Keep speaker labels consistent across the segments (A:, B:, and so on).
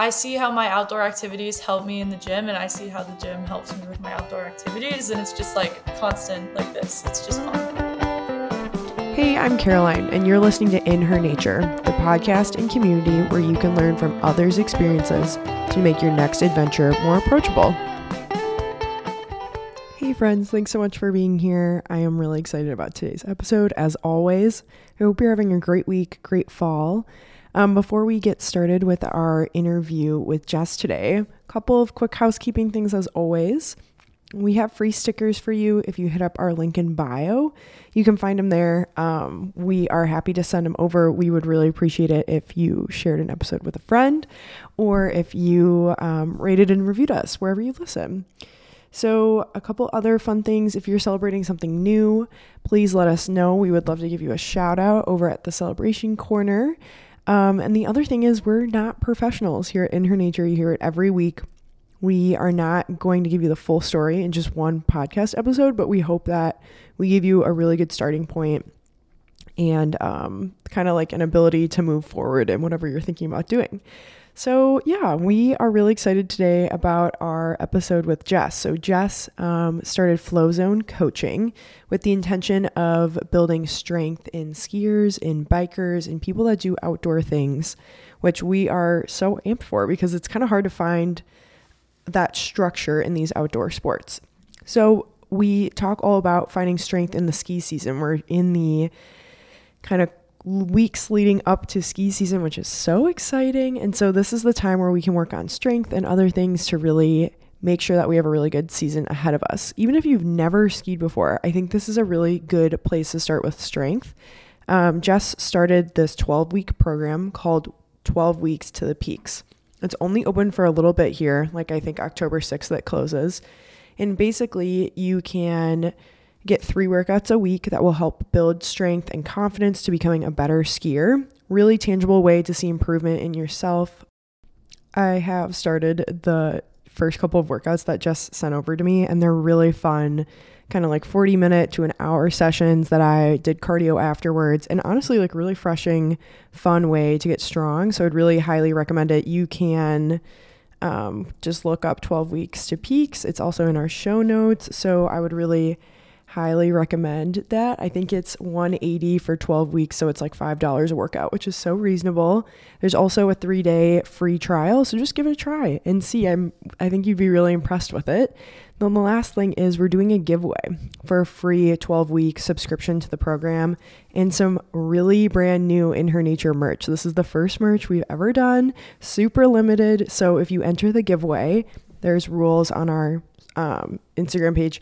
A: I see how my outdoor activities help me in the gym, and I see how the gym helps me with my outdoor activities, and it's just like constant like this. It's just fun.
B: Hey, I'm Caroline, and you're listening to In Her Nature, the podcast and community where you can learn from others' experiences to make your next adventure more approachable. Hey, friends, thanks so much for being here. I am really excited about today's episode, as always. I hope you're having a great week, great fall. Um, before we get started with our interview with Jess today, a couple of quick housekeeping things as always. We have free stickers for you if you hit up our link in bio. You can find them there. Um, we are happy to send them over. We would really appreciate it if you shared an episode with a friend or if you um, rated and reviewed us wherever you listen. So, a couple other fun things. If you're celebrating something new, please let us know. We would love to give you a shout out over at the Celebration Corner. Um, and the other thing is, we're not professionals here at In Her Nature. You hear it every week. We are not going to give you the full story in just one podcast episode, but we hope that we give you a really good starting point and um, kind of like an ability to move forward in whatever you're thinking about doing. So, yeah, we are really excited today about our episode with Jess. So, Jess um, started Flow Zone Coaching with the intention of building strength in skiers, in bikers, in people that do outdoor things, which we are so amped for because it's kind of hard to find that structure in these outdoor sports. So, we talk all about finding strength in the ski season. We're in the kind of weeks leading up to ski season, which is so exciting. And so, this is the time where we can work on strength and other things to really make sure that we have a really good season ahead of us. Even if you've never skied before, I think this is a really good place to start with strength. Um, Jess started this 12 week program called 12 Weeks to the Peaks. It's only open for a little bit here, like I think October 6th that closes. And basically, you can Get three workouts a week that will help build strength and confidence to becoming a better skier. Really tangible way to see improvement in yourself. I have started the first couple of workouts that Jess sent over to me, and they're really fun, kind of like 40 minute to an hour sessions that I did cardio afterwards, and honestly, like really refreshing, fun way to get strong. So I'd really highly recommend it. You can um, just look up 12 weeks to peaks. It's also in our show notes. So I would really highly recommend that. I think it's 180 for 12 weeks, so it's like $5 a workout, which is so reasonable. There's also a 3-day free trial, so just give it a try and see. I'm I think you'd be really impressed with it. Then the last thing is we're doing a giveaway for a free 12-week subscription to the program and some really brand new in her nature merch. This is the first merch we've ever done, super limited. So if you enter the giveaway, there's rules on our um, Instagram page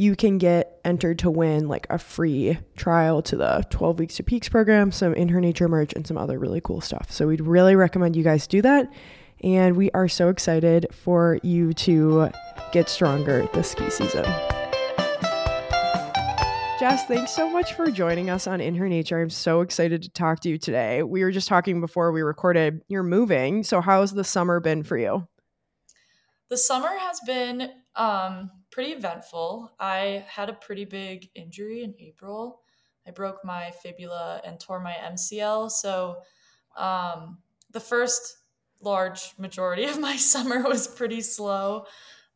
B: you can get entered to win like a free trial to the 12 weeks to peaks program, some in her nature merch, and some other really cool stuff. So we'd really recommend you guys do that. And we are so excited for you to get stronger this ski season. Jess, thanks so much for joining us on In Her Nature. I'm so excited to talk to you today. We were just talking before we recorded. You're moving. So, how's the summer been for you?
A: The summer has been um, pretty eventful. I had a pretty big injury in April. I broke my fibula and tore my MCL. So um, the first large majority of my summer was pretty slow.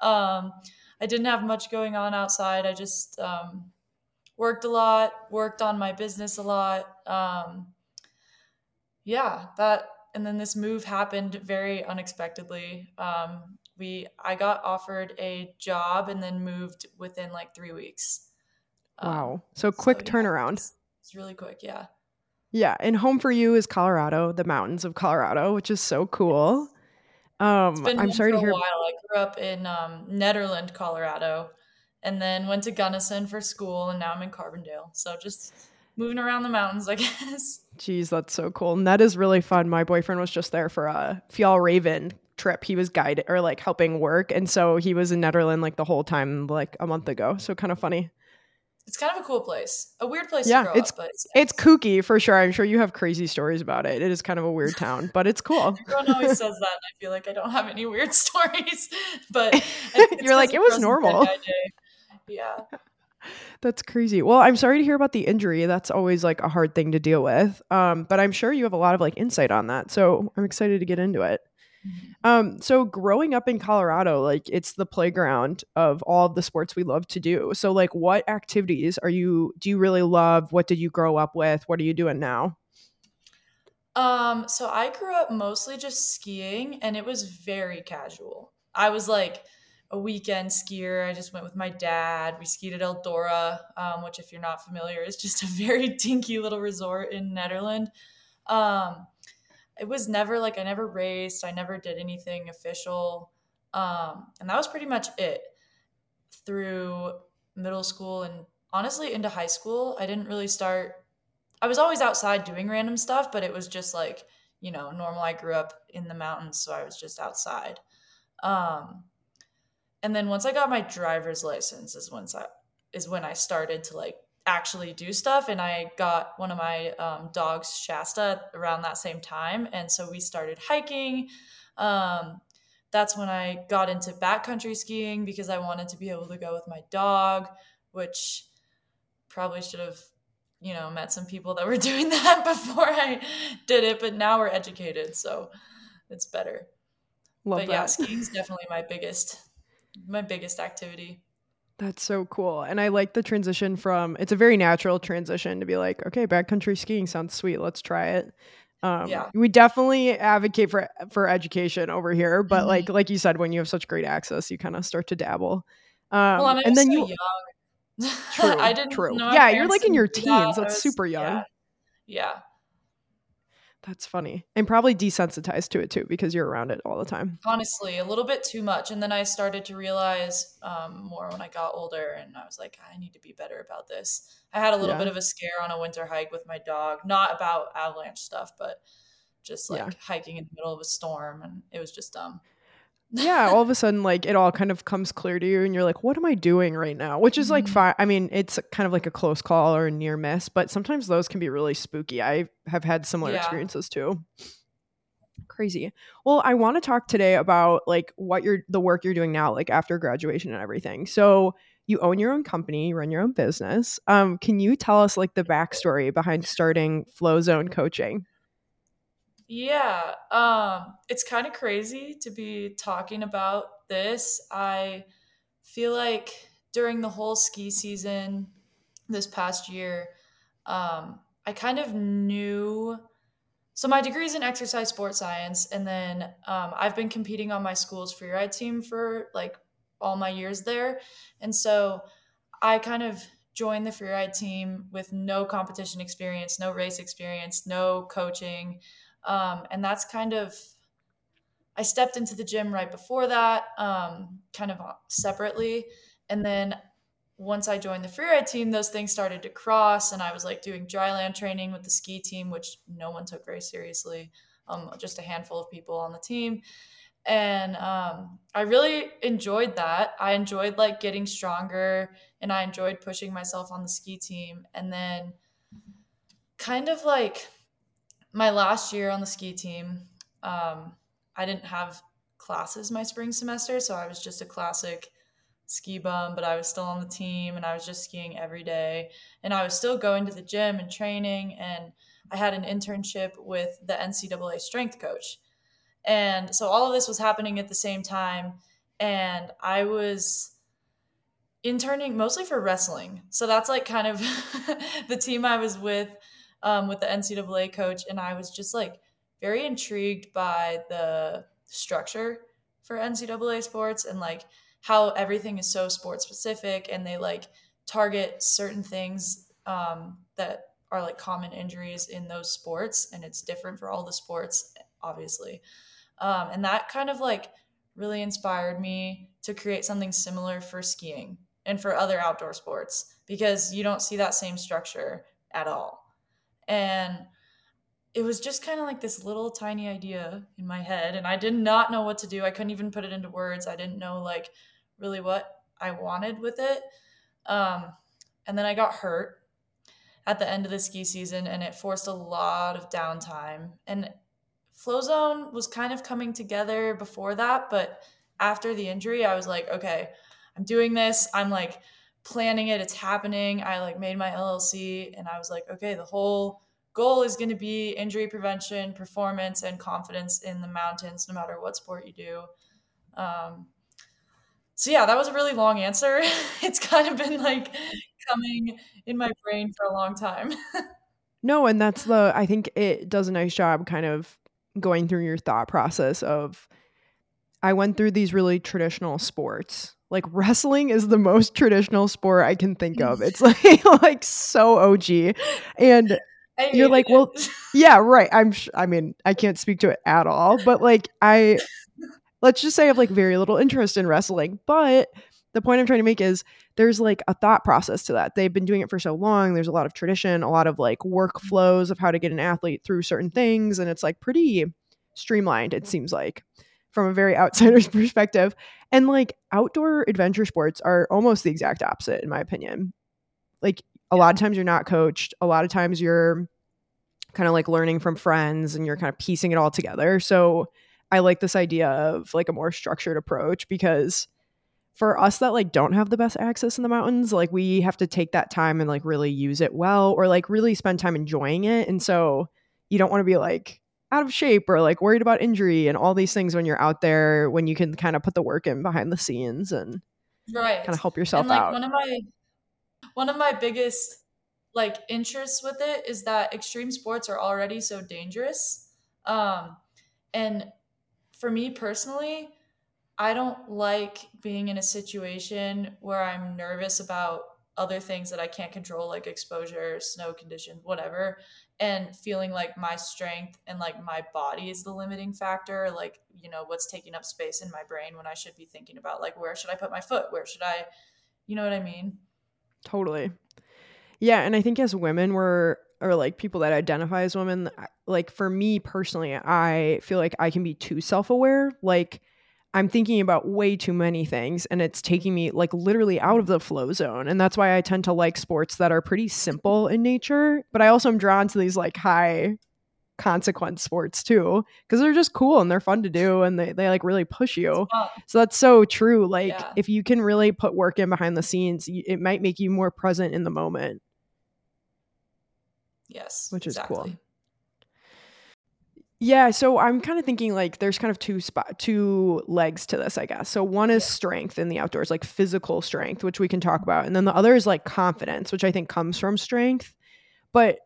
A: Um, I didn't have much going on outside. I just um, worked a lot, worked on my business a lot. Um, yeah, that, and then this move happened very unexpectedly. We I got offered a job and then moved within like three weeks.
B: Wow. Um, so quick so, turnaround.
A: it's, it's really quick, yeah.
B: Yeah, and home for you is Colorado, the mountains of Colorado, which is so cool. Um, I'm sorry to hear.
A: While. I grew up in um, Nederland, Colorado, and then went to Gunnison for school, and now I'm in Carbondale. So just moving around the mountains, I guess.
B: Jeez, that's so cool. And that is really fun. My boyfriend was just there for a Fjällräven trip he was guided or like helping work and so he was in Nederland like the whole time like a month ago so kind of funny
A: it's kind of a cool place a weird place
B: yeah
A: it's
B: up, but it's, it's kooky for sure i'm sure you have crazy stories about it it is kind of a weird town but it's cool
A: everyone always says that and i feel like i don't have any weird stories but
B: you're like it was normal
A: yeah
B: that's crazy. Well, I'm sorry to hear about the injury. That's always like a hard thing to deal with. Um, but I'm sure you have a lot of like insight on that. So I'm excited to get into it. Um, so growing up in Colorado, like it's the playground of all of the sports we love to do. So like what activities are you do you really love? What did you grow up with? What are you doing now?
A: Um, so I grew up mostly just skiing and it was very casual. I was like a weekend skier. I just went with my dad. We skied at Eldora, um, which if you're not familiar is just a very dinky little resort in Nederland. Um, it was never like I never raced, I never did anything official. Um, and that was pretty much it through middle school and honestly into high school. I didn't really start I was always outside doing random stuff, but it was just like, you know, normal. I grew up in the mountains, so I was just outside. Um, and then once I got my driver's license is once I is when I started to like actually do stuff and i got one of my um, dogs shasta around that same time and so we started hiking. Um, that's when i got into backcountry skiing because i wanted to be able to go with my dog which probably should have you know met some people that were doing that before i did it but now we're educated so it's better. Love but that. yeah skiing's definitely my biggest my biggest activity
B: that's so cool. And I like the transition from it's a very natural transition to be like, okay, backcountry skiing sounds sweet. Let's try it. Um, yeah. we definitely advocate for for education over here, but mm-hmm. like like you said, when you have such great access, you kind of start to dabble. Um, well, and, then you
A: young. true, I didn't true.
B: yeah, you're like in your teens. That. That's was, super young.
A: Yeah. yeah.
B: That's funny. And probably desensitized to it too because you're around it all the time.
A: Honestly, a little bit too much. And then I started to realize um, more when I got older and I was like, I need to be better about this. I had a little yeah. bit of a scare on a winter hike with my dog, not about avalanche stuff, but just like yeah. hiking in the middle of a storm. And it was just dumb
B: yeah, all of a sudden, like it all kind of comes clear to you, and you're like, "What am I doing right now?" Which is like mm-hmm. fine. I mean, it's kind of like a close call or a near miss, but sometimes those can be really spooky. I have had similar yeah. experiences too. Crazy. Well, I want to talk today about like what you're the work you're doing now, like after graduation and everything. So you own your own company, you run your own business. Um, can you tell us like the backstory behind starting Flow Zone Coaching?
A: Yeah, um, it's kind of crazy to be talking about this. I feel like during the whole ski season this past year, um, I kind of knew. So my degree is in exercise sports science, and then um, I've been competing on my school's freeride team for like all my years there, and so I kind of joined the freeride team with no competition experience, no race experience, no coaching. Um, and that's kind of, I stepped into the gym right before that, um, kind of separately. And then once I joined the freeride team, those things started to cross, and I was like doing dryland training with the ski team, which no one took very seriously, um, just a handful of people on the team. And um, I really enjoyed that. I enjoyed like getting stronger, and I enjoyed pushing myself on the ski team. And then, kind of like my last year on the ski team, um, I didn't have classes my spring semester, so I was just a classic ski bum, but I was still on the team and I was just skiing every day. And I was still going to the gym and training. And I had an internship with the NCAA strength coach. And so all of this was happening at the same time. And I was interning mostly for wrestling. So that's like kind of the team I was with um, with the NCAA coach, and I was just like very intrigued by the structure for NCAA sports and like how everything is so sport specific and they like target certain things um, that are like common injuries in those sports and it's different for all the sports obviously. Um, and that kind of like really inspired me to create something similar for skiing and for other outdoor sports because you don't see that same structure at all and it was just kind of like this little tiny idea in my head. And I did not know what to do. I couldn't even put it into words. I didn't know like really what I wanted with it. Um, and then I got hurt at the end of the ski season and it forced a lot of downtime. And Flow Zone was kind of coming together before that, but after the injury, I was like, okay, I'm doing this. I'm like planning it it's happening i like made my llc and i was like okay the whole goal is going to be injury prevention, performance, and confidence in the mountains, no matter what sport you do. Um, so yeah, that was a really long answer. it's kind of been like coming in my brain for a long time.
B: no, and that's the I think it does a nice job kind of going through your thought process of I went through these really traditional sports. Like wrestling is the most traditional sport I can think of. It's like like so OG. And you're like, well, yeah, right. I'm. Sh- I mean, I can't speak to it at all, but like, I let's just say I have like very little interest in wrestling. But the point I'm trying to make is there's like a thought process to that. They've been doing it for so long. There's a lot of tradition, a lot of like workflows of how to get an athlete through certain things, and it's like pretty streamlined. It seems like from a very outsider's perspective. And like outdoor adventure sports are almost the exact opposite, in my opinion. Like a lot of times you're not coached, a lot of times you're kind of like learning from friends and you're kind of piecing it all together. So I like this idea of like a more structured approach because for us that like don't have the best access in the mountains, like we have to take that time and like really use it well or like really spend time enjoying it. And so you don't want to be like out of shape or like worried about injury and all these things when you're out there when you can kind of put the work in behind the scenes and
A: right
B: kind of help yourself
A: and, like,
B: out.
A: One of my one of my biggest like interests with it is that extreme sports are already so dangerous. Um, and for me personally, I don't like being in a situation where I'm nervous about other things that I can't control, like exposure, snow conditions, whatever, and feeling like my strength and like my body is the limiting factor, like, you know, what's taking up space in my brain when I should be thinking about, like, where should I put my foot? Where should I, you know what I mean?
B: Totally. Yeah, and I think as women we're or like people that identify as women, like for me personally, I feel like I can be too self-aware. Like I'm thinking about way too many things and it's taking me like literally out of the flow zone. And that's why I tend to like sports that are pretty simple in nature, but I also am drawn to these like high consequence sports too because they're just cool and they're fun to do and they, they like really push you so that's so true like yeah. if you can really put work in behind the scenes it might make you more present in the moment
A: yes
B: which exactly. is cool yeah, so I'm kind of thinking like there's kind of two spot two legs to this, I guess. So one is strength in the outdoors, like physical strength, which we can talk about, and then the other is like confidence, which I think comes from strength. But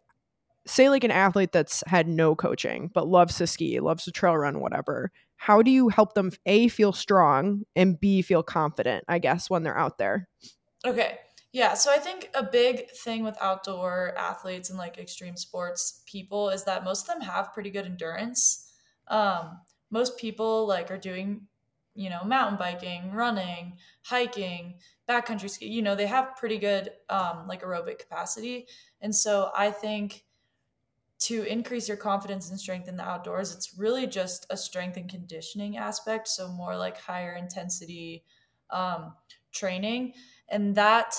B: say like an athlete that's had no coaching but loves to ski, loves to trail run, whatever. How do you help them a feel strong and b feel confident? I guess when they're out there.
A: Okay. Yeah, so I think a big thing with outdoor athletes and like extreme sports people is that most of them have pretty good endurance. Um, most people like are doing, you know, mountain biking, running, hiking, backcountry ski. You know, they have pretty good um, like aerobic capacity, and so I think to increase your confidence and strength in the outdoors, it's really just a strength and conditioning aspect. So, more like higher intensity um, training. And that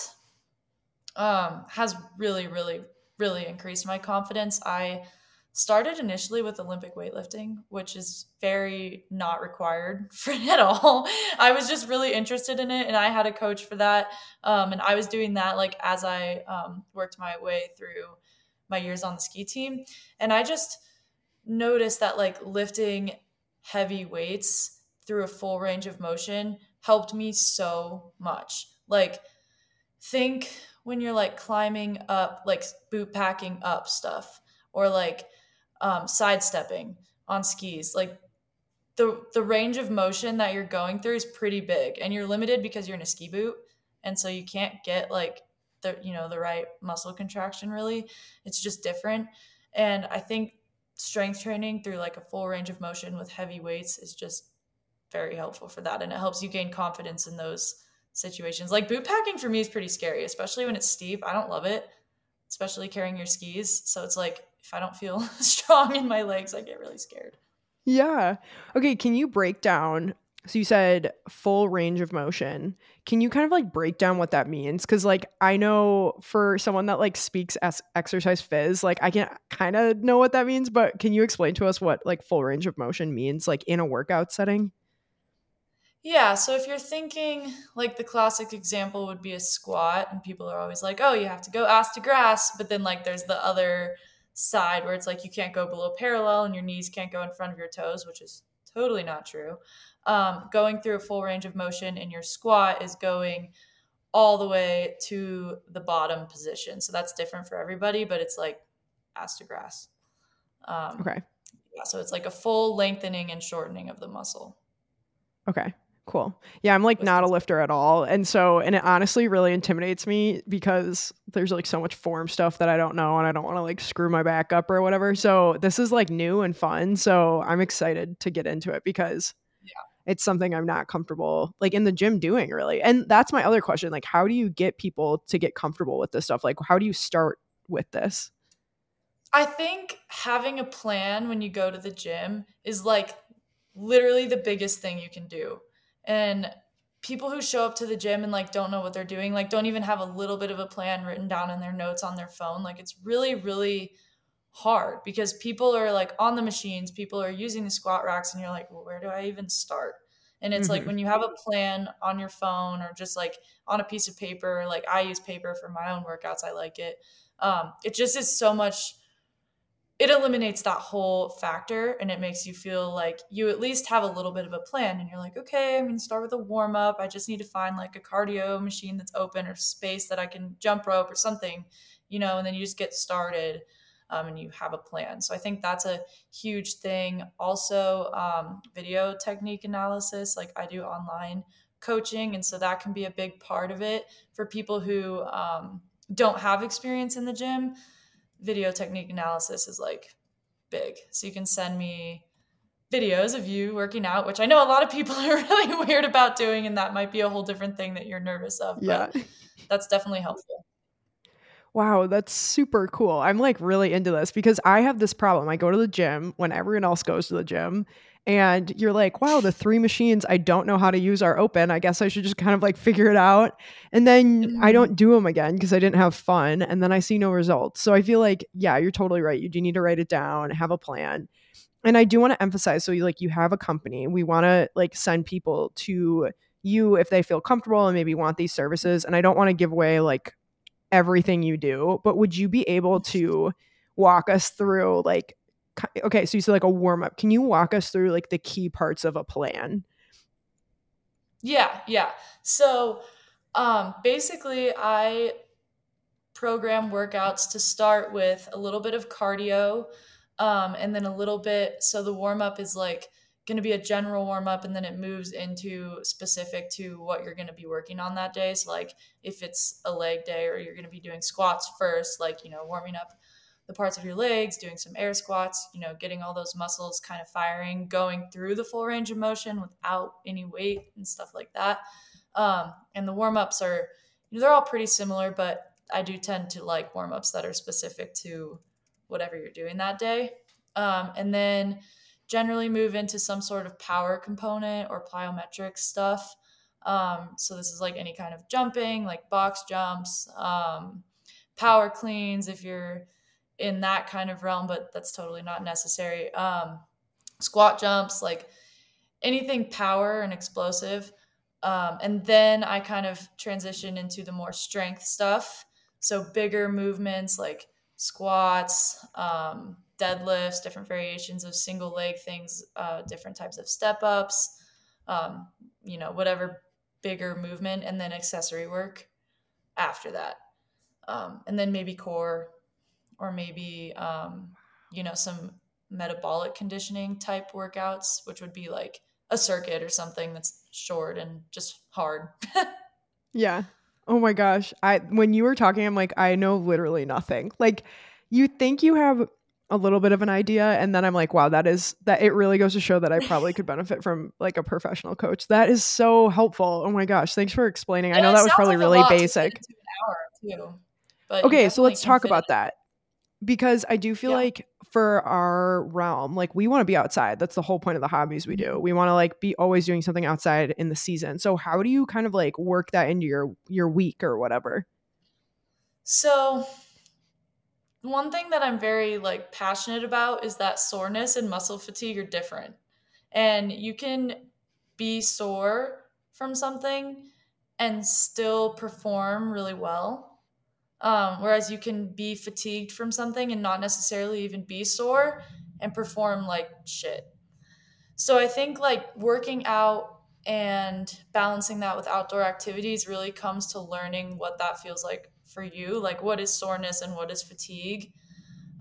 A: um, has really, really, really increased my confidence. I started initially with Olympic weightlifting, which is very not required for at all. I was just really interested in it, and I had a coach for that. Um, and I was doing that like as I um, worked my way through my years on the ski team. And I just noticed that like lifting heavy weights through a full range of motion helped me so much. Like, think when you're like climbing up, like boot packing up stuff, or like um, sidestepping on skis. Like, the, the range of motion that you're going through is pretty big, and you're limited because you're in a ski boot. And so you can't get like the you know the right muscle contraction really it's just different and i think strength training through like a full range of motion with heavy weights is just very helpful for that and it helps you gain confidence in those situations like boot packing for me is pretty scary especially when it's steep i don't love it especially carrying your skis so it's like if i don't feel strong in my legs i get really scared
B: yeah okay can you break down so you said full range of motion. Can you kind of like break down what that means? Because like I know for someone that like speaks as exercise phys, like I can kind of know what that means, but can you explain to us what like full range of motion means, like in a workout setting?
A: Yeah, so if you're thinking like the classic example would be a squat, and people are always like, "Oh, you have to go ass to grass," but then like there's the other side where it's like you can't go below parallel and your knees can't go in front of your toes, which is totally not true. Um, going through a full range of motion in your squat is going all the way to the bottom position. So that's different for everybody, but it's like ass to grass. Um,
B: okay.
A: Yeah, so it's like a full lengthening and shortening of the muscle.
B: Okay. Cool. Yeah, I'm like not a lifter at all. And so, and it honestly really intimidates me because there's like so much form stuff that I don't know and I don't want to like screw my back up or whatever. So, this is like new and fun. So, I'm excited to get into it because yeah. it's something I'm not comfortable like in the gym doing really. And that's my other question. Like, how do you get people to get comfortable with this stuff? Like, how do you start with this?
A: I think having a plan when you go to the gym is like literally the biggest thing you can do and people who show up to the gym and like don't know what they're doing like don't even have a little bit of a plan written down in their notes on their phone like it's really really hard because people are like on the machines people are using the squat racks and you're like well where do i even start and it's mm-hmm. like when you have a plan on your phone or just like on a piece of paper like i use paper for my own workouts i like it um, it just is so much it eliminates that whole factor and it makes you feel like you at least have a little bit of a plan and you're like okay i'm going to start with a warm up i just need to find like a cardio machine that's open or space that i can jump rope or something you know and then you just get started um, and you have a plan. So i think that's a huge thing. Also um, video technique analysis like i do online coaching and so that can be a big part of it for people who um, don't have experience in the gym video technique analysis is like big. So you can send me videos of you working out, which I know a lot of people are really weird about doing, and that might be a whole different thing that you're nervous of. Yeah. that's definitely helpful.
B: Wow, that's super cool. I'm like really into this because I have this problem. I go to the gym when everyone else goes to the gym and you're like, wow, the three machines I don't know how to use are open. I guess I should just kind of like figure it out. And then mm-hmm. I don't do them again because I didn't have fun. And then I see no results. So I feel like, yeah, you're totally right. You do need to write it down, have a plan. And I do want to emphasize so you like you have a company. We want to like send people to you if they feel comfortable and maybe want these services. And I don't want to give away like everything you do, but would you be able to walk us through like okay, so you said like a warm up. Can you walk us through like the key parts of a plan?
A: Yeah, yeah. So um, basically, I program workouts to start with a little bit of cardio um, and then a little bit. So the warm up is like going to be a general warm up and then it moves into specific to what you're going to be working on that day. So, like if it's a leg day or you're going to be doing squats first, like, you know, warming up the parts of your legs, doing some air squats, you know, getting all those muscles kind of firing, going through the full range of motion without any weight and stuff like that. Um, and the warm ups are, you know, they're all pretty similar, but I do tend to like warm ups that are specific to whatever you're doing that day. Um, and then generally move into some sort of power component or plyometric stuff. Um, so this is like any kind of jumping, like box jumps, um, power cleans if you're in that kind of realm, but that's totally not necessary. Um, squat jumps, like anything power and explosive. Um, and then I kind of transition into the more strength stuff. So bigger movements like squats, um, deadlifts, different variations of single leg things, uh, different types of step ups, um, you know, whatever bigger movement, and then accessory work after that. Um, and then maybe core or maybe um, you know some metabolic conditioning type workouts which would be like a circuit or something that's short and just hard.
B: Yeah. Oh my gosh. I when you were talking i'm like i know literally nothing. Like you think you have a little bit of an idea and then i'm like wow that is that it really goes to show that i probably could benefit from like a professional coach that is so helpful oh my gosh thanks for explaining yeah, i know that was probably like really basic too, okay so let's talk about that because I do feel yeah. like for our realm, like we want to be outside. That's the whole point of the hobbies we do. Mm-hmm. We want to like be always doing something outside in the season. So how do you kind of like work that into your your week or whatever?
A: So one thing that I'm very like passionate about is that soreness and muscle fatigue are different. And you can be sore from something and still perform really well Um, whereas you can be fatigued from something and not necessarily even be sore and perform like shit. So I think like working out and balancing that with outdoor activities really comes to learning what that feels like for you like what is soreness and what is fatigue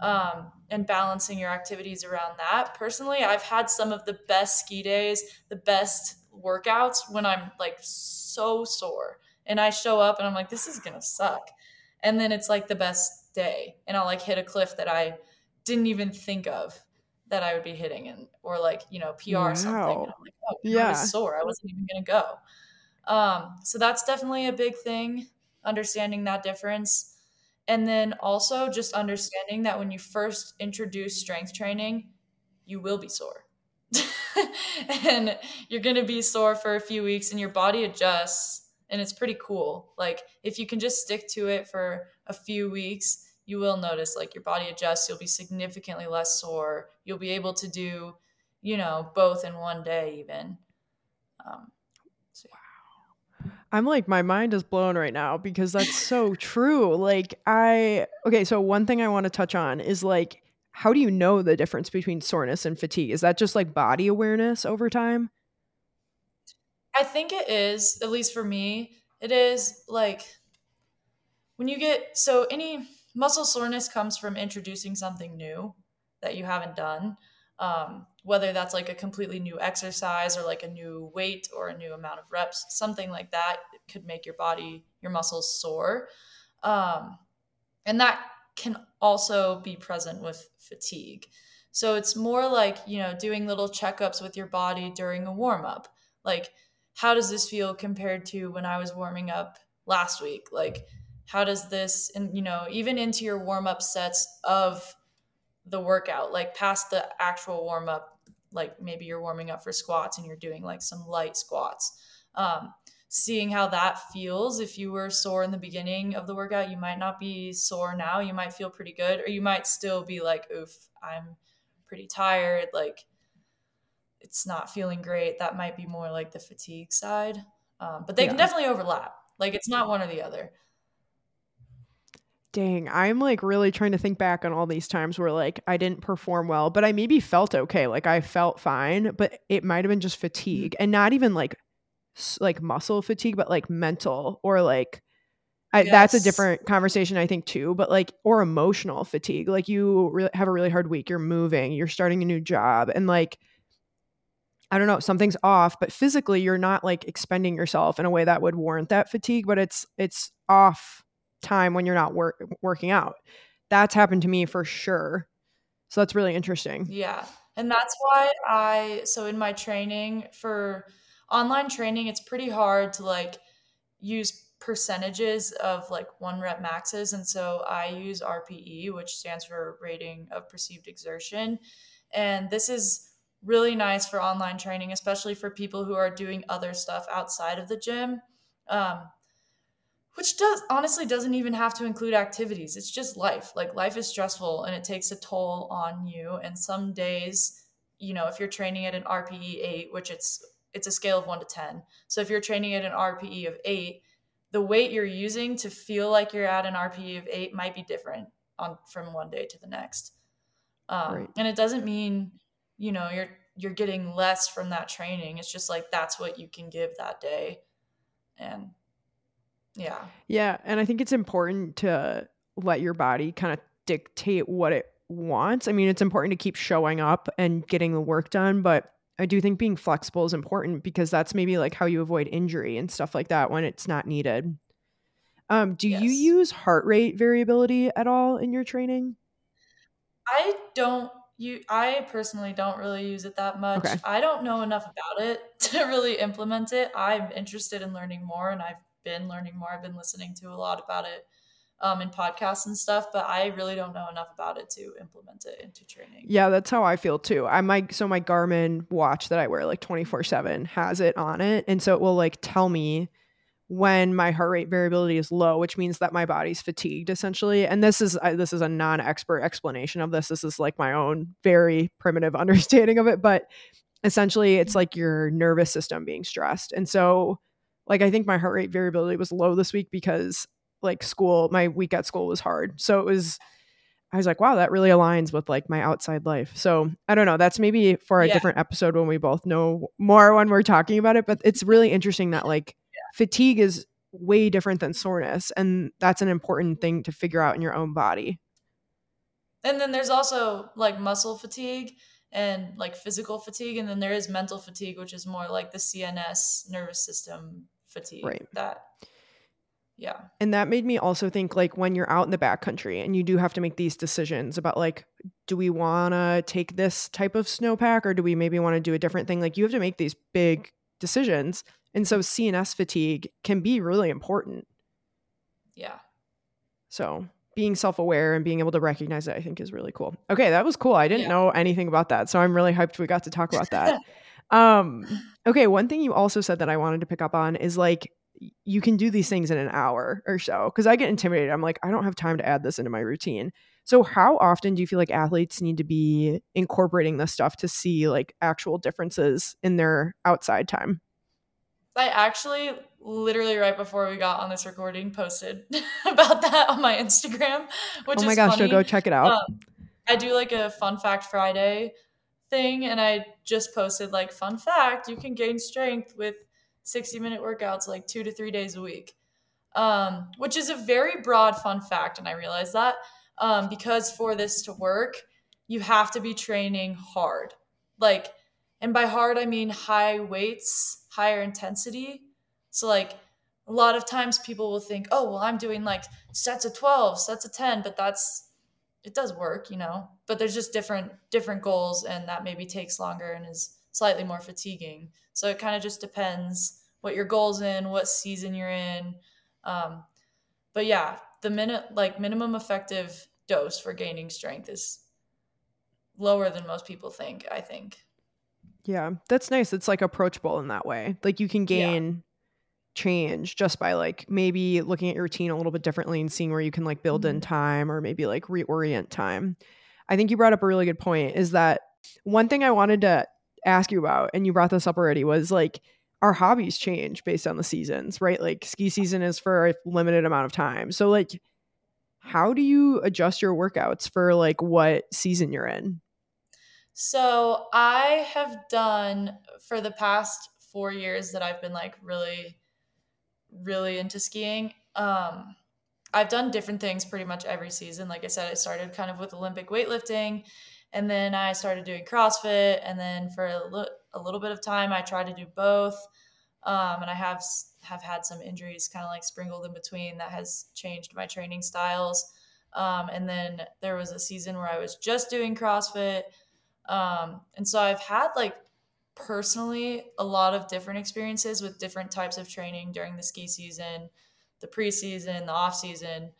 A: um, and balancing your activities around that personally i've had some of the best ski days the best workouts when i'm like so sore and i show up and i'm like this is gonna suck and then it's like the best day and i'll like hit a cliff that i didn't even think of that I would be hitting and or like you know PR wow. something. And I'm like, oh, yeah, I was sore. I wasn't even gonna go. Um, so that's definitely a big thing. Understanding that difference, and then also just understanding that when you first introduce strength training, you will be sore. and you're going to be sore for a few weeks and your body adjusts and it's pretty cool. Like if you can just stick to it for a few weeks, you will notice like your body adjusts you'll be significantly less sore you'll be able to do you know both in one day even um,
B: i'm like my mind is blown right now because that's so true like i okay so one thing i want to touch on is like how do you know the difference between soreness and fatigue? Is that just like body awareness over time?
A: I think it is at least for me it is like when you get so any muscle soreness comes from introducing something new that you haven't done um, whether that's like a completely new exercise or like a new weight or a new amount of reps something like that could make your body your muscles sore. Um, and that can also be present with fatigue. So it's more like you know doing little checkups with your body during a warm up like how does this feel compared to when i was warming up last week? Like how does this and you know even into your warm up sets of the workout like past the actual warm up like maybe you're warming up for squats and you're doing like some light squats. Um, seeing how that feels if you were sore in the beginning of the workout you might not be sore now. You might feel pretty good or you might still be like oof i'm pretty tired like it's not feeling great. That might be more like the fatigue side. Um, but they yeah. can definitely overlap. Like it's not one or the other
B: Dang, I'm like really trying to think back on all these times where like I didn't perform well, but I maybe felt okay. Like I felt fine, but it might have been just fatigue and not even like like muscle fatigue, but like mental or like I, yes. that's a different conversation I think too, but like or emotional fatigue. Like you re- have a really hard week, you're moving, you're starting a new job and like I don't know, something's off, but physically you're not like expending yourself in a way that would warrant that fatigue, but it's it's off time when you're not work, working out. That's happened to me for sure. So that's really interesting.
A: Yeah. And that's why I, so in my training for online training, it's pretty hard to like use percentages of like one rep maxes. And so I use RPE, which stands for rating of perceived exertion. And this is really nice for online training, especially for people who are doing other stuff outside of the gym. Um, which does honestly doesn't even have to include activities. It's just life. Like life is stressful and it takes a toll on you. And some days, you know, if you're training at an RPE eight, which it's it's a scale of one to ten. So if you're training at an RPE of eight, the weight you're using to feel like you're at an RPE of eight might be different on from one day to the next. Um, right. And it doesn't mean you know you're you're getting less from that training. It's just like that's what you can give that day, and yeah.
B: Yeah. And I think it's important to let your body kind of dictate what it wants. I mean, it's important to keep showing up and getting the work done, but I do think being flexible is important because that's maybe like how you avoid injury and stuff like that when it's not needed. Um, do yes. you use heart rate variability at all in your training?
A: I don't you I personally don't really use it that much. Okay. I don't know enough about it to really implement it. I'm interested in learning more and I've been learning more. I've been listening to a lot about it um, in podcasts and stuff, but I really don't know enough about it to implement it into training.
B: Yeah, that's how I feel too. I might so my Garmin watch that I wear like 24/7 has it on it and so it will like tell me when my heart rate variability is low, which means that my body's fatigued essentially. And this is this is a non-expert explanation of this. This is like my own very primitive understanding of it, but essentially it's like your nervous system being stressed. And so like I think my heart rate variability was low this week because like school, my week at school was hard. So it was I was like, wow, that really aligns with like my outside life. So I don't know. That's maybe for a yeah. different episode when we both know more when we're talking about it. But it's really interesting that like yeah. fatigue is way different than soreness. And that's an important thing to figure out in your own body.
A: And then there's also like muscle fatigue and like physical fatigue. And then there is mental fatigue, which is more like the CNS nervous system fatigue. Right. That yeah.
B: And that made me also think like when you're out in the backcountry and you do have to make these decisions about like, do we want to take this type of snowpack or do we maybe want to do a different thing? Like you have to make these big decisions. And so CNS fatigue can be really important.
A: Yeah.
B: So being self-aware and being able to recognize it, I think is really cool. Okay, that was cool. I didn't yeah. know anything about that. So I'm really hyped we got to talk about that. um okay, one thing you also said that I wanted to pick up on is like you can do these things in an hour or so because I get intimidated. I'm like, I don't have time to add this into my routine. So, how often do you feel like athletes need to be incorporating this stuff to see like actual differences in their outside time?
A: I actually literally right before we got on this recording posted about that on my Instagram, which oh my gosh, funny.
B: go check it out. Um,
A: I do like a fun fact Friday thing, and I just posted like fun fact: you can gain strength with 60 minute workouts like two to three days a week, um, which is a very broad fun fact. And I realize that um, because for this to work, you have to be training hard. Like, and by hard, I mean high weights, higher intensity. So, like, a lot of times people will think, oh, well, I'm doing like sets of 12, sets of 10, but that's, it does work, you know, but there's just different, different goals and that maybe takes longer and is slightly more fatiguing. So it kind of just depends what your goals in, what season you're in. Um, but yeah, the minute like minimum effective dose for gaining strength is lower than most people think. I think.
B: Yeah, that's nice. It's like approachable in that way. Like you can gain yeah. change just by like maybe looking at your routine a little bit differently and seeing where you can like build mm-hmm. in time or maybe like reorient time. I think you brought up a really good point is that one thing I wanted to ask you about, and you brought this up already, was like our hobbies change based on the seasons, right? Like ski season is for a limited amount of time. So like how do you adjust your workouts for like what season you're in?
A: So I have done for the past 4 years that I've been like really really into skiing. Um I've done different things pretty much every season. Like I said, I started kind of with Olympic weightlifting and then I started doing CrossFit. And then for a, li- a little bit of time, I tried to do both. Um, and I have have had some injuries kind of like sprinkled in between that has changed my training styles. Um, and then there was a season where I was just doing CrossFit. Um, and so I've had like personally a lot of different experiences with different types of training during the ski season, the preseason, the off season,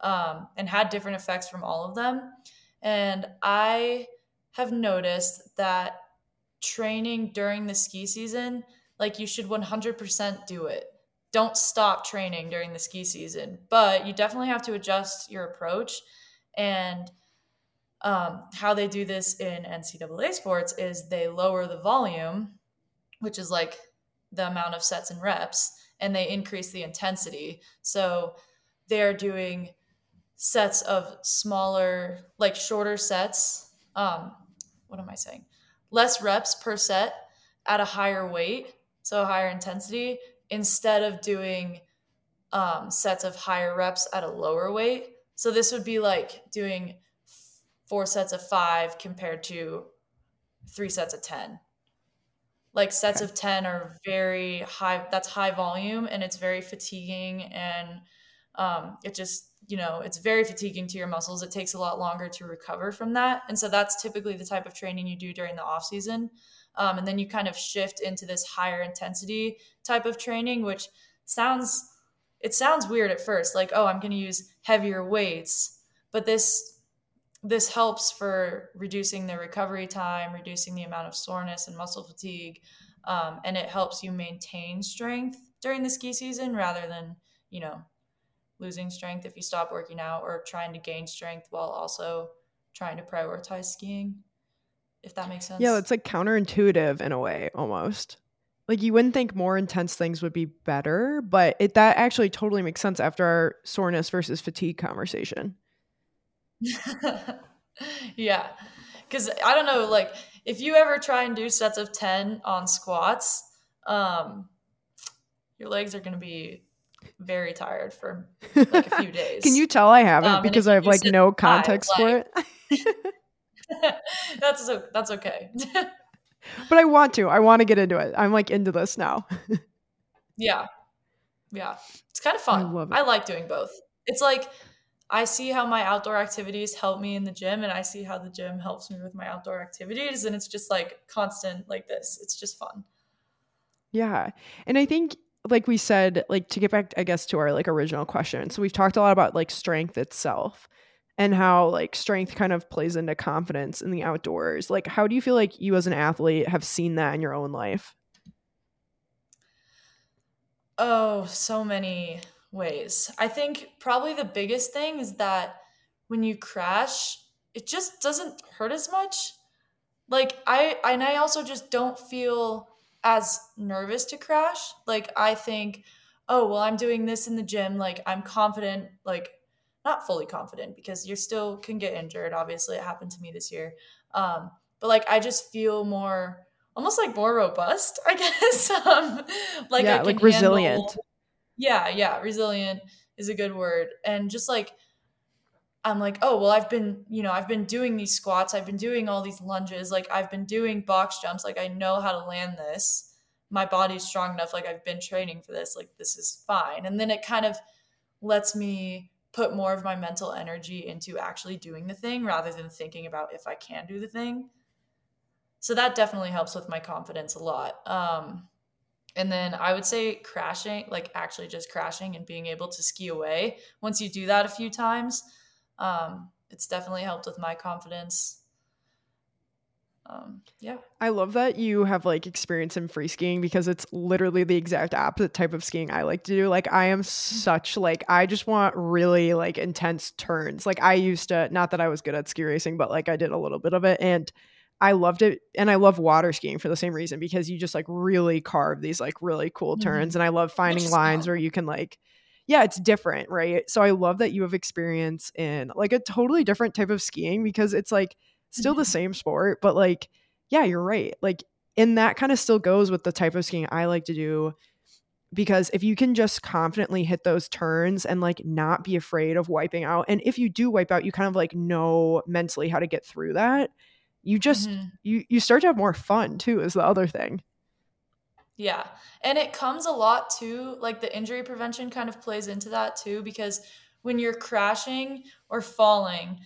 A: um, and had different effects from all of them. And I have noticed that training during the ski season, like you should 100% do it. Don't stop training during the ski season, but you definitely have to adjust your approach. And um, how they do this in NCAA sports is they lower the volume, which is like the amount of sets and reps, and they increase the intensity. So they're doing sets of smaller, like shorter sets. Um, what am I saying? Less reps per set at a higher weight, so a higher intensity, instead of doing um, sets of higher reps at a lower weight. So this would be like doing four sets of five compared to three sets of 10. Like sets of 10 are very high, that's high volume and it's very fatiguing and um, it just you know it's very fatiguing to your muscles. It takes a lot longer to recover from that and so that's typically the type of training you do during the off season. Um, and then you kind of shift into this higher intensity type of training which sounds it sounds weird at first like oh i'm going to use heavier weights but this this helps for reducing the recovery time reducing the amount of soreness and muscle fatigue um, and it helps you maintain strength during the ski season rather than you know losing strength if you stop working out or trying to gain strength while also trying to prioritize skiing if that makes sense
B: yeah it's like counterintuitive in a way almost like you wouldn't think more intense things would be better, but it that actually totally makes sense after our soreness versus fatigue conversation.
A: yeah. Cuz I don't know like if you ever try and do sets of 10 on squats, um your legs are going to be very tired for like a few days.
B: Can you tell I haven't um, because I have like no context high, for
A: it? that's so, that's okay.
B: but I want to. I want to get into it. I'm like into this now.
A: yeah. Yeah. It's kind of fun. I love it. I like doing both. It's like I see how my outdoor activities help me in the gym and I see how the gym helps me with my outdoor activities and it's just like constant like this. It's just fun.
B: Yeah. And I think like we said like to get back I guess to our like original question. So we've talked a lot about like strength itself and how like strength kind of plays into confidence in the outdoors. Like how do you feel like you as an athlete have seen that in your own life?
A: Oh, so many ways. I think probably the biggest thing is that when you crash, it just doesn't hurt as much. Like I and I also just don't feel as nervous to crash. Like I think, oh, well I'm doing this in the gym, like I'm confident, like not fully confident because you still can get injured. Obviously, it happened to me this year. Um, but like I just feel more almost like more robust, I guess. um,
B: like yeah, like resilient.
A: Yeah, yeah, resilient is a good word. And just like I'm like, oh well, I've been, you know, I've been doing these squats, I've been doing all these lunges, like I've been doing box jumps, like I know how to land this. My body's strong enough, like I've been training for this, like this is fine. And then it kind of lets me put more of my mental energy into actually doing the thing rather than thinking about if I can do the thing. So that definitely helps with my confidence a lot. Um, and then I would say crashing, like actually just crashing and being able to ski away. Once you do that a few times, um, it's definitely helped with my confidence um, yeah.
B: I love that you have like experience in free skiing because it's literally the exact opposite type of skiing I like to do. Like I am such like I just want really like intense turns. Like I used to not that I was good at ski racing, but like I did a little bit of it and I loved it and I love water skiing for the same reason because you just like really carve these like really cool mm-hmm. turns and I love finding lines where you can like yeah, it's different, right? So I love that you have experience in like a totally different type of skiing because it's like still the mm-hmm. same sport, but like, yeah, you're right. Like, and that kind of still goes with the type of skiing I like to do because if you can just confidently hit those turns and like not be afraid of wiping out and if you do wipe out you kind of like know mentally how to get through that you just mm-hmm. you you start to have more fun too is the other thing
A: yeah and it comes a lot too like the injury prevention kind of plays into that too because when you're crashing or falling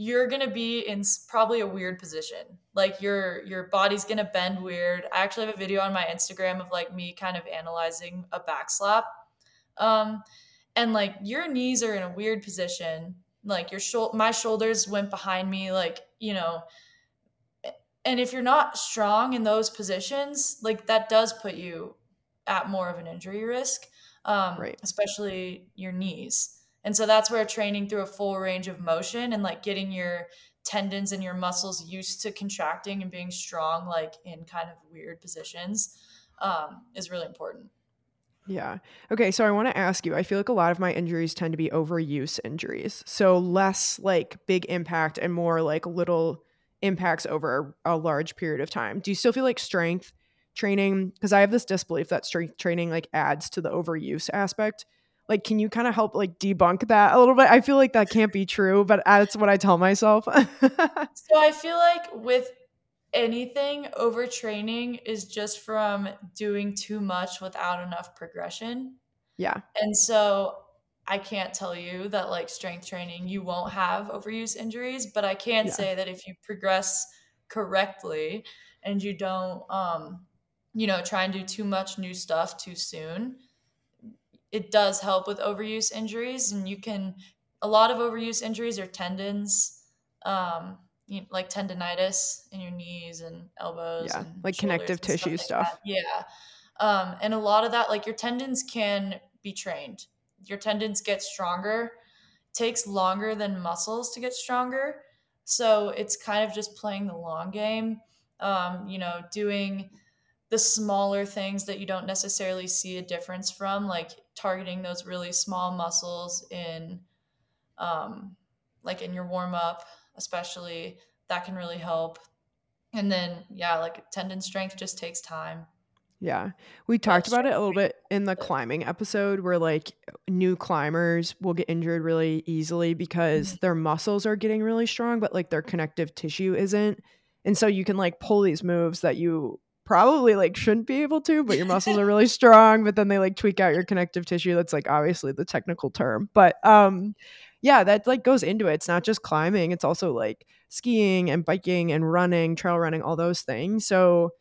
A: you're going to be in probably a weird position. Like your your body's going to bend weird. I actually have a video on my Instagram of like me kind of analyzing a back slap. Um and like your knees are in a weird position. Like your shoulder my shoulders went behind me like, you know, and if you're not strong in those positions, like that does put you at more of an injury risk. Um, right. especially your knees. And so that's where training through a full range of motion and like getting your tendons and your muscles used to contracting and being strong, like in kind of weird positions, um, is really important.
B: Yeah. Okay. So I want to ask you I feel like a lot of my injuries tend to be overuse injuries. So less like big impact and more like little impacts over a, large period of time. Do you still feel like strength training? Because I have this disbelief that strength training like adds to the overuse aspect like can you kind of help like debunk that a little bit i feel like that can't be true but that's what i tell myself
A: so i feel like with anything overtraining is just from doing too much without enough progression
B: yeah
A: and so i can't tell you that like strength training you won't have overuse injuries but i can yeah. say that if you progress correctly and you don't um you know try and do too much new stuff too soon it does help with overuse injuries and you can a lot of overuse injuries are tendons um you know, like tendonitis in your knees and elbows
B: yeah
A: and
B: like connective tissue stuff,
A: stuff. Yeah um and a lot of that like your tendons can be trained your tendons get stronger takes longer than muscles to get stronger so it's kind of just playing the long game um you know doing the smaller things that you don't necessarily see a difference from, like targeting those really small muscles in, um, like in your warm up, especially, that can really help. And then, yeah, like tendon strength just takes time.
B: Yeah. We talked about it a little bit in the climbing episode where like new climbers will get injured really easily because mm-hmm. their muscles are getting really strong, but like their connective tissue isn't. And so you can like pull these moves that you probably like shouldn't be able to, but your muscles are really strong, but then they like tweak out your connective tissue. That's like obviously the technical term. But um yeah, that like goes into it. It's not just climbing, it's also like skiing and biking and running, trail running, all those things. So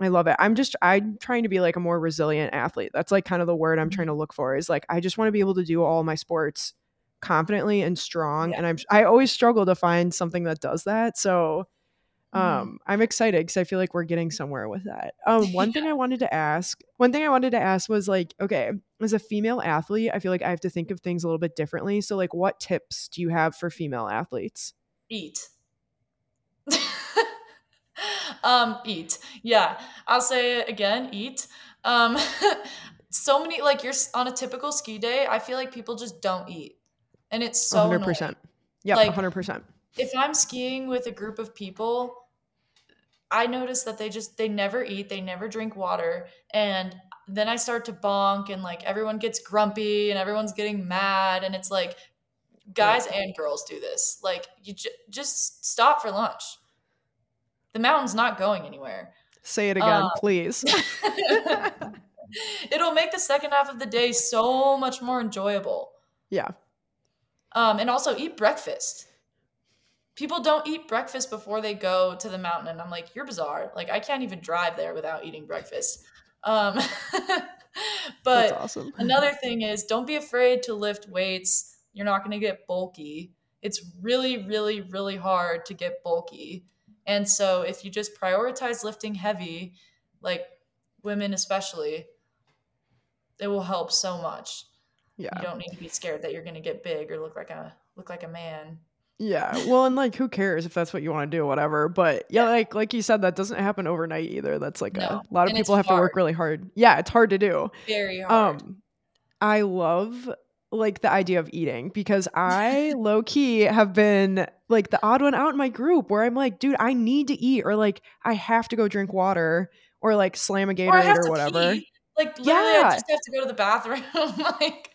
B: I love it. I'm just I'm trying to be like a more resilient athlete. That's like kind of the word I'm trying to look for is like I just want to be able to do all my sports confidently and strong yeah. and I'm I always struggle to find something that does that. So mm-hmm. um mm. I'm excited cuz I feel like we're getting somewhere with that. Um one yeah. thing I wanted to ask, one thing I wanted to ask was like okay, as a female athlete, I feel like I have to think of things a little bit differently. So like what tips do you have for female athletes?
A: Eat um, eat. Yeah, I'll say it again. Eat. Um, so many like you're on a typical ski day. I feel like people just don't eat, and it's so.
B: Hundred percent. Yeah, like, hundred percent.
A: If I'm skiing with a group of people, I notice that they just they never eat, they never drink water, and then I start to bonk, and like everyone gets grumpy, and everyone's getting mad, and it's like guys and girls do this. Like you j- just stop for lunch the mountain's not going anywhere.
B: Say it again, um, please.
A: it'll make the second half of the day so much more enjoyable.
B: Yeah.
A: Um, and also eat breakfast. People don't eat breakfast before they go to the mountain, and I'm like, you're bizarre. Like I can't even drive there without eating breakfast. Um, but awesome. another thing is, don't be afraid to lift weights. You're not going to get bulky. It's really, really, really hard to get bulky. And so if you just prioritize lifting heavy, like women especially, it will help so much. Yeah. You don't need to be scared that you're going to get big or look like a look like a man.
B: Yeah. Well, and like who cares if that's what you want to do, whatever. But yeah, yeah. like like you said, that doesn't happen overnight either. That's like no. a, lot of and people have hard. to work really hard. Yeah, it's hard to do.
A: Very hard. Um
B: I love like the idea of eating because I low key have been like the odd one out in my group where I'm like, dude, I need to eat or like I have to go drink water or like slam a Gatorade or, or whatever.
A: Pee. Like literally yeah. I just have to go to the bathroom. like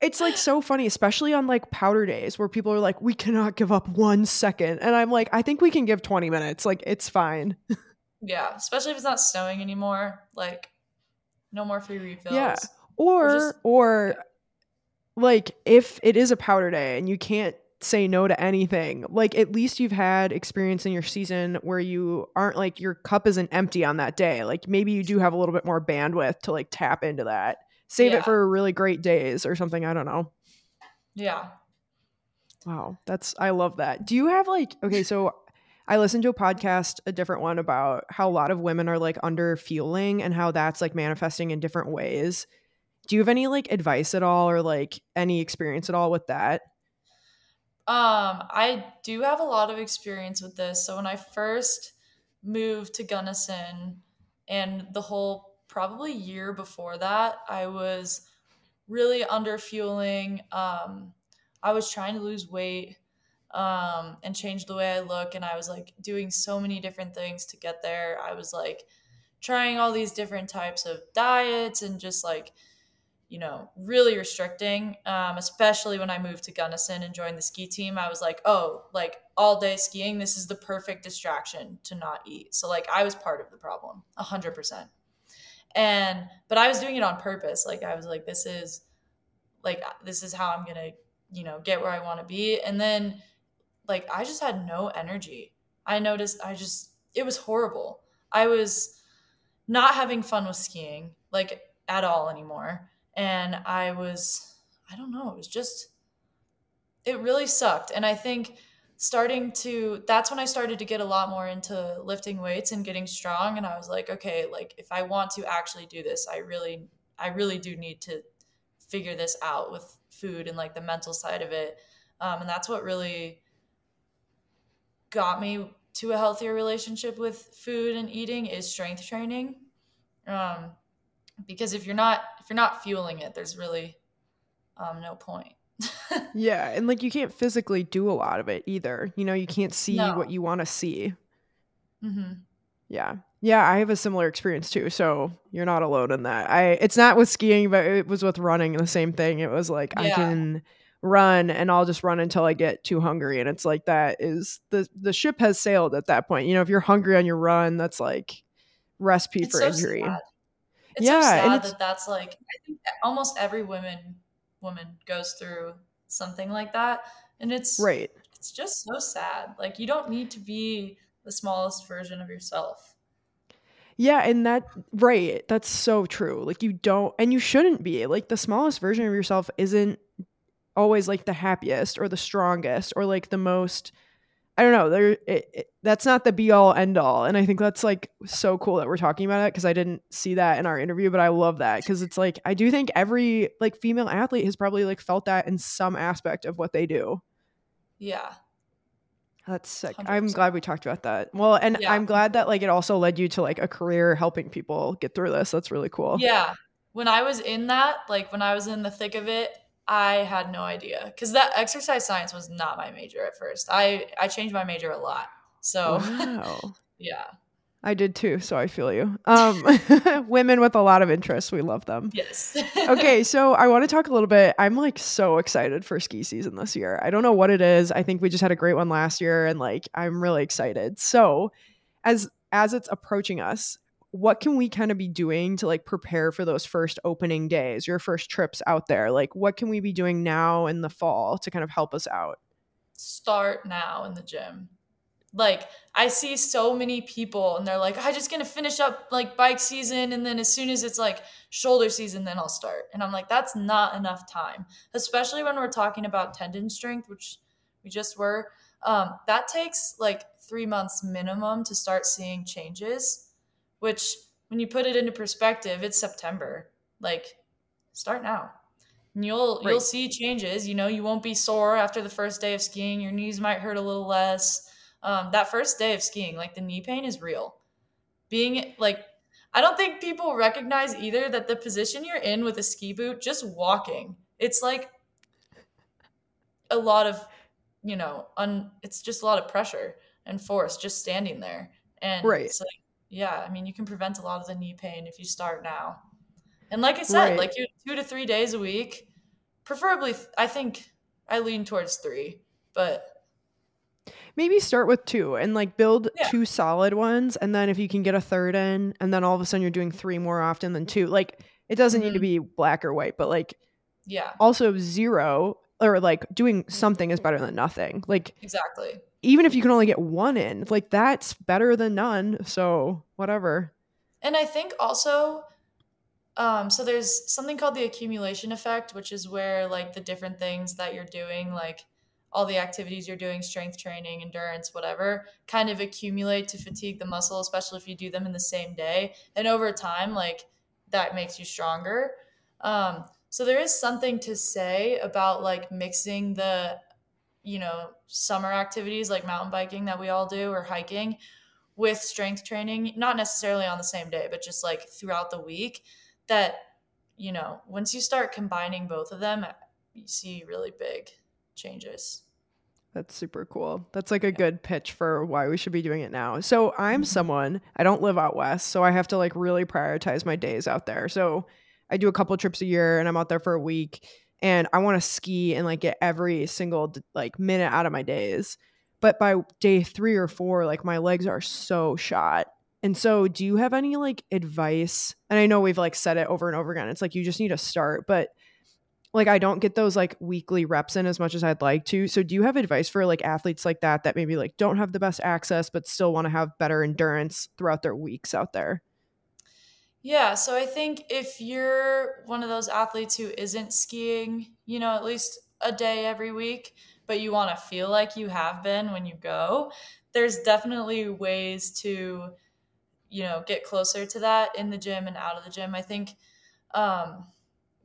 B: it's like so funny, especially on like powder days where people are like, we cannot give up one second. And I'm like, I think we can give 20 minutes. Like, it's fine.
A: yeah. Especially if it's not snowing anymore. Like, no more free refills.
B: Yeah. Or, or, just, or like if it is a powder day and you can't say no to anything. Like at least you've had experience in your season where you aren't like your cup isn't empty on that day. Like maybe you do have a little bit more bandwidth to like tap into that. Save yeah. it for really great days or something i don't know.
A: Yeah.
B: Wow that's i love that. Do you have like okay so i listened to a podcast a different one about how a lot of women are like under fueling and how that's like manifesting in different ways. Do you have any like advice at all or like any experience at all with that?
A: Um, I do have a lot of experience with this. So when I first moved to Gunnison and the whole probably year before that, I was really under fueling. Um, I was trying to lose weight um, and change the way I look. And I was like doing so many different things to get there. I was like trying all these different types of diets and just like you know, really restricting, um, especially when I moved to Gunnison and joined the ski team. I was like, oh, like all day skiing, this is the perfect distraction to not eat. So, like, I was part of the problem, 100%. And, but I was doing it on purpose. Like, I was like, this is, like, this is how I'm to, you know, get where I want to be. And then, like, I just had no energy. I noticed I just, it was horrible. I was not having fun with skiing, like, at all anymore and I was I don't know, it was just it really sucked. And I think starting to that's when I started to get a lot more into lifting weights and getting strong and I was like, okay, like if I want to actually do this, I really I really do need to figure this out with food and like the mental side of it. Um, and that's what really got me to a healthier relationship with food and eating is strength training Um, because if you're not if you're not fueling it, there's really um, no point.
B: yeah, and like you can't physically do a lot of it either. You know, you can't see no. what you want to see. Mm-hmm. Yeah. Yeah, I have a similar experience too. So you're not alone in that. I it's not with skiing, but it was with running the same thing. It was like yeah. I can run and I'll just run until I get too hungry. And it's like that is the the ship has sailed at that point. You know, if you're hungry on your run, that's like recipe it's for so injury.
A: Sad. It's yeah, so sad that that's like I think almost every woman woman goes through something like that, and it's
B: right.
A: It's just so sad. Like you don't need to be the smallest version of yourself.
B: Yeah, and that right, that's so true. Like you don't and you shouldn't be. Like the smallest version of yourself isn't always like the happiest or the strongest or like the most I don't know, there it, it, that's not the be all end all. And I think that's like so cool that we're talking about it because I didn't see that in our interview, but I love that because it's like I do think every like female athlete has probably like felt that in some aspect of what they do.
A: Yeah.
B: That's sick. i am glad we talked about that. Well, and yeah. I'm glad that like it also led you to like a career helping people get through this. That's really cool.
A: Yeah. When I was in that, like when I was in the thick of it, I had no idea cuz that exercise science was not my major at first. I I changed my major a lot. So wow. yeah.
B: I did too, so I feel you. Um, women with a lot of interests, we love them.
A: Yes.
B: okay, so I want to talk a little bit. I'm like so excited for ski season this year. I don't know what it is. I think we just had a great one last year, and like I'm really excited. So, as as it's approaching us, what can we kind of be doing to like prepare for those first opening days, your first trips out there? Like, what can we be doing now in the fall to kind of help us out?
A: Start now in the gym like I see so many people and they're like, I just gonna finish up like bike season and then as soon as it's like shoulder season, then I'll start. And I'm like, that's not enough time. Especially when we're talking about tendon strength, which we just were. Um, that takes like three months minimum to start seeing changes, which when you put it into perspective, it's September. Like, start now. And you'll right. you'll see changes. You know, you won't be sore after the first day of skiing. Your knees might hurt a little less um, that first day of skiing, like the knee pain is real. Being like, I don't think people recognize either that the position you're in with a ski boot, just walking, it's like a lot of, you know, un, it's just a lot of pressure and force just standing there. And
B: right.
A: so, yeah, I mean, you can prevent a lot of the knee pain if you start now. And like I said, right. like you two to three days a week, preferably, I think I lean towards three, but
B: maybe start with two and like build yeah. two solid ones and then if you can get a third in and then all of a sudden you're doing three more often than two like it doesn't mm-hmm. need to mm-hmm. be black or white but like
A: yeah
B: also zero or like doing something is better than nothing like
A: exactly
B: even if you can only get one in like that's better than none so whatever
A: and i think also um, so there's something called the accumulation effect which is where like the different things that you're doing like all the activities you're doing, strength training, endurance, whatever, kind of accumulate to fatigue the muscle, especially if you do them in the same day. And over time, like that makes you stronger. Um, so there is something to say about like mixing the, you know, summer activities like mountain biking that we all do or hiking with strength training, not necessarily on the same day, but just like throughout the week. That, you know, once you start combining both of them, you see really big changes.
B: That's super cool. That's like a good pitch for why we should be doing it now. So I'm mm-hmm. someone, I don't live out west, so I have to like really prioritize my days out there. So I do a couple trips a year and I'm out there for a week and I want to ski and like get every single like minute out of my days. But by day 3 or 4 like my legs are so shot. And so do you have any like advice? And I know we've like said it over and over again. It's like you just need to start, but like I don't get those like weekly reps in as much as I'd like to. So do you have advice for like athletes like that that maybe like don't have the best access but still want to have better endurance throughout their weeks out there?
A: Yeah, so I think if you're one of those athletes who isn't skiing, you know, at least a day every week, but you want to feel like you have been when you go, there's definitely ways to you know, get closer to that in the gym and out of the gym. I think um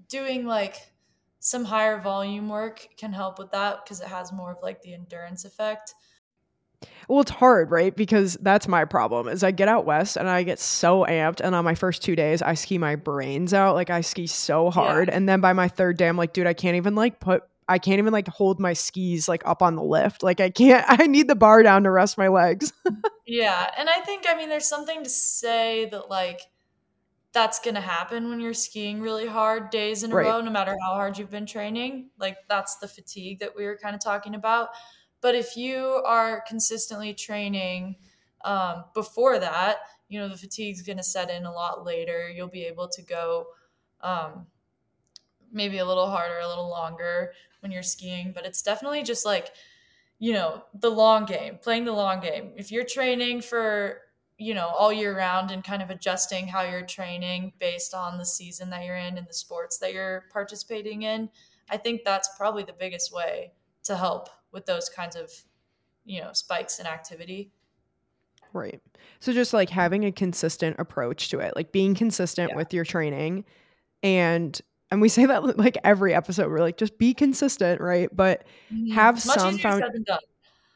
A: doing like some higher volume work can help with that because it has more of like the endurance effect.
B: Well, it's hard, right? Because that's my problem. Is I get out west and I get so amped, and on my first two days, I ski my brains out. Like I ski so hard, yeah. and then by my third day, I'm like, dude, I can't even like put, I can't even like hold my skis like up on the lift. Like I can't. I need the bar down to rest my legs.
A: yeah, and I think I mean, there's something to say that like that's going to happen when you're skiing really hard days in a right. row, no matter how hard you've been training. Like that's the fatigue that we were kind of talking about. But if you are consistently training um, before that, you know, the fatigue's going to set in a lot later. You'll be able to go um, maybe a little harder, a little longer when you're skiing. But it's definitely just like, you know, the long game, playing the long game. If you're training for, you know, all year round and kind of adjusting how you're training based on the season that you're in and the sports that you're participating in, I think that's probably the biggest way to help with those kinds of you know spikes in activity.
B: Right. So just like having a consistent approach to it like being consistent yeah. with your training. And and we say that like every episode we're like just be consistent right? But mm-hmm. have some found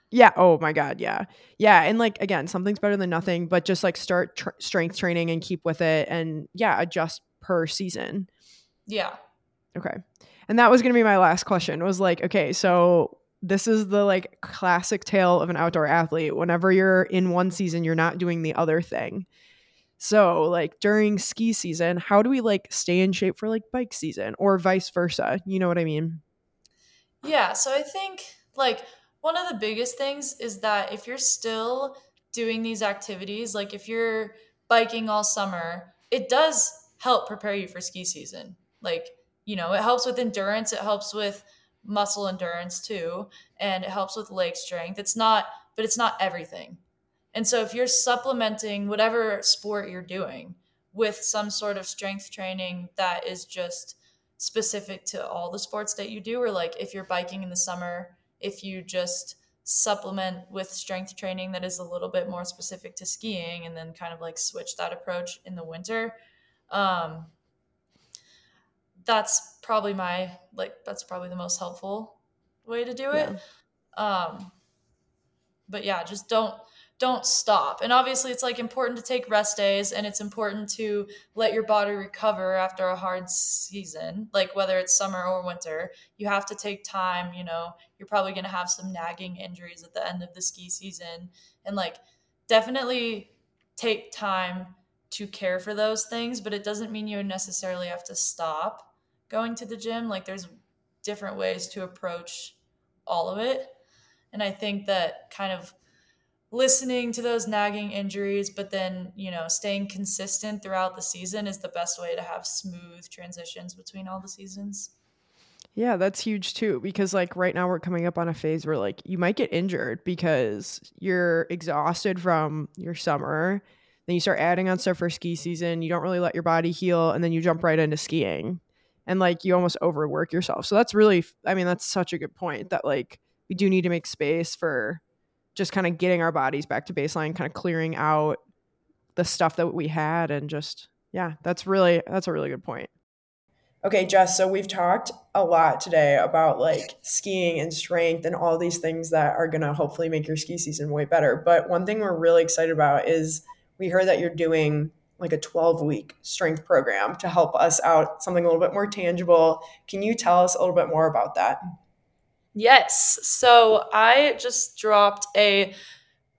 B: yeah. Oh my god. Yeah. Yeah. And like again something's better than nothing but just like start tr- strength training and keep with it and yeah adjust per season.
A: Yeah.
B: Okay. And that was going to be my last question was like okay so this is the like classic tale of an outdoor athlete. Whenever you're in one season, you're not doing the other thing. So, like during ski season, how do we like stay in shape for like bike season or vice versa? You know what I mean?
A: Yeah. So, I think like one of the biggest things is that if you're still doing these activities, like if you're biking all summer, it does help prepare you for ski season. Like, you know, it helps with endurance, it helps with muscle endurance too and it helps with leg strength. It's not but it's not everything. And so if you're supplementing whatever sport you're doing with some sort of strength training that is just specific to all the sports that you do or like if you're biking in the summer if you just supplement with strength training that is a little bit more specific to skiing and then kind of like switch that approach in the winter um, that's probably my like that's probably the most helpful way to do it. Yeah. Um but yeah, just don't don't stop. And obviously it's like important to take rest days and it's important to let your body recover after a hard season, like whether it's summer or winter. You have to take time, you know, you're probably going to have some nagging injuries at the end of the ski season and like definitely take time to care for those things, but it doesn't mean you necessarily have to stop going to the gym. Like there's different ways to approach all of it. And I think that kind of listening to those nagging injuries, but then, you know, staying consistent throughout the season is the best way to have smooth transitions between all the seasons.
B: Yeah, that's huge too because like right now we're coming up on a phase where like you might get injured because you're exhausted from your summer. Then you start adding on stuff for ski season, you don't really let your body heal and then you jump right into skiing and like you almost overwork yourself. So that's really I mean that's such a good point that like we do need to make space for just kind of getting our bodies back to baseline, kind of clearing out the stuff that we had and just yeah, that's really that's a really good point. Okay, Jess, so we've talked a lot today about like skiing and strength and all these things that are going to hopefully make your ski season way better. But one thing we're really excited about is we heard that you're doing like a 12 week strength program to help us out, something a little bit more tangible. Can you tell us a little bit more about that?
A: Yes. So I just dropped a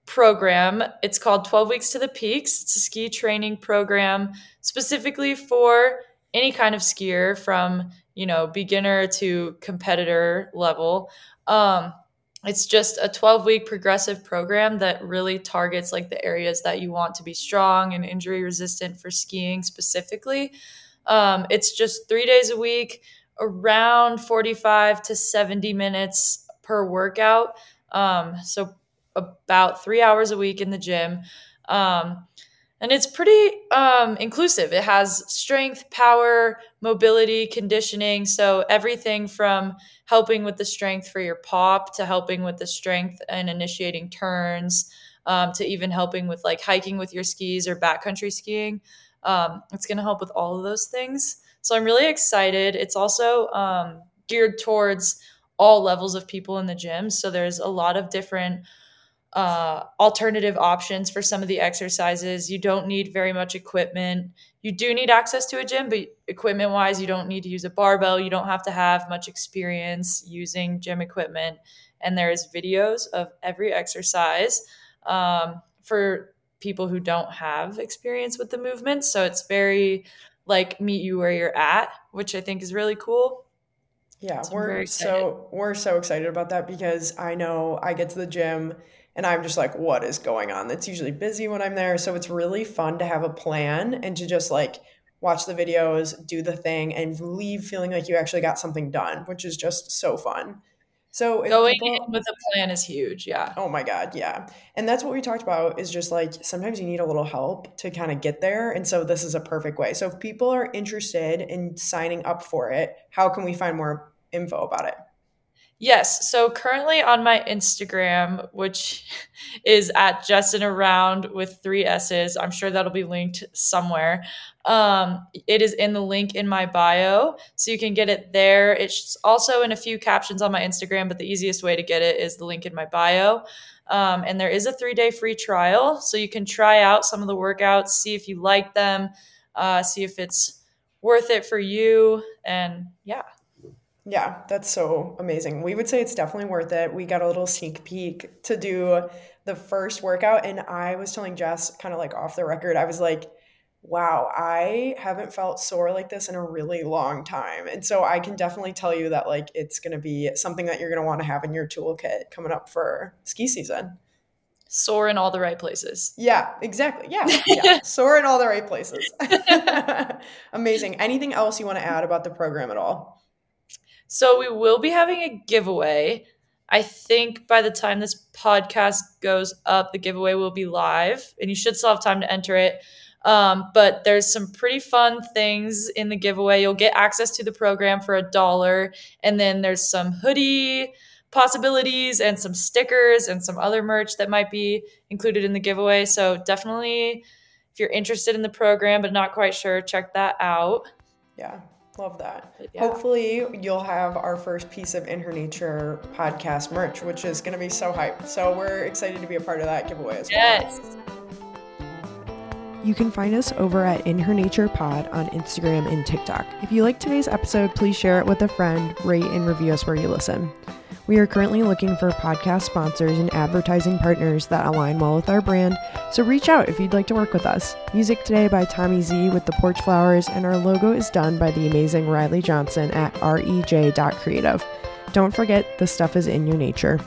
A: program. It's called 12 Weeks to the Peaks. It's a ski training program specifically for any kind of skier from, you know, beginner to competitor level. Um, it's just a 12 week progressive program that really targets like the areas that you want to be strong and injury resistant for skiing specifically. Um, it's just three days a week around 45 to 70 minutes per workout. Um, so about three hours a week in the gym. Um, and it's pretty um, inclusive. It has strength, power, mobility, conditioning. So everything from helping with the strength for your pop to helping with the strength and initiating turns um, to even helping with like hiking with your skis or backcountry skiing. Um, it's going to help with all of those things. So I'm really excited. It's also um, geared towards all levels of people in the gym. So there's a lot of different uh, alternative options for some of the exercises. You don't need very much equipment. You do need access to a gym, but equipment wise, you don't need to use a barbell. You don't have to have much experience using gym equipment. And there's videos of every exercise um, for people who don't have experience with the movement. So it's very like meet you where you're at, which I think is really cool.
B: Yeah, so we're so we're so excited about that because I know I get to the gym and I'm just like, what is going on? It's usually busy when I'm there. So it's really fun to have a plan and to just like watch the videos, do the thing, and leave feeling like you actually got something done, which is just so fun. So
A: going people, in with a plan is huge. Yeah.
B: Oh my God. Yeah. And that's what we talked about is just like sometimes you need a little help to kind of get there. And so this is a perfect way. So if people are interested in signing up for it, how can we find more info about it?
A: Yes. So currently on my Instagram, which is at Justin Around with three S's, I'm sure that'll be linked somewhere. Um, it is in the link in my bio, so you can get it there. It's also in a few captions on my Instagram, but the easiest way to get it is the link in my bio. Um, and there is a three day free trial, so you can try out some of the workouts, see if you like them, uh, see if it's worth it for you, and yeah.
B: Yeah, that's so amazing. We would say it's definitely worth it. We got a little sneak peek to do the first workout, and I was telling Jess, kind of like off the record, I was like, wow, I haven't felt sore like this in a really long time. And so I can definitely tell you that like it's going to be something that you're going to want to have in your toolkit coming up for ski season.
A: Sore in all the right places.
B: Yeah, exactly. Yeah. yeah. Sore in all the right places. Amazing. Anything else you want to add about the program at all?
A: So we will be having a giveaway. I think by the time this podcast goes up, the giveaway will be live and you should still have time to enter it. Um, but there's some pretty fun things in the giveaway. You'll get access to the program for a dollar, and then there's some hoodie possibilities and some stickers and some other merch that might be included in the giveaway. So definitely, if you're interested in the program but not quite sure, check that out.
B: Yeah. Love that. Yeah. Hopefully, you'll have our first piece of In Her Nature podcast merch, which is going to be so hype. So, we're excited to be a part of that giveaway as well. Yes. You can find us over at In Her Nature Pod on Instagram and TikTok. If you like today's episode, please share it with a friend, rate and review us where you listen. We are currently looking for podcast sponsors and advertising partners that align well with our brand, so reach out if you'd like to work with us. Music today by Tommy Z with the Porch Flowers, and our logo is done by the amazing Riley Johnson at rej.creative. Don't forget, the stuff is in your nature.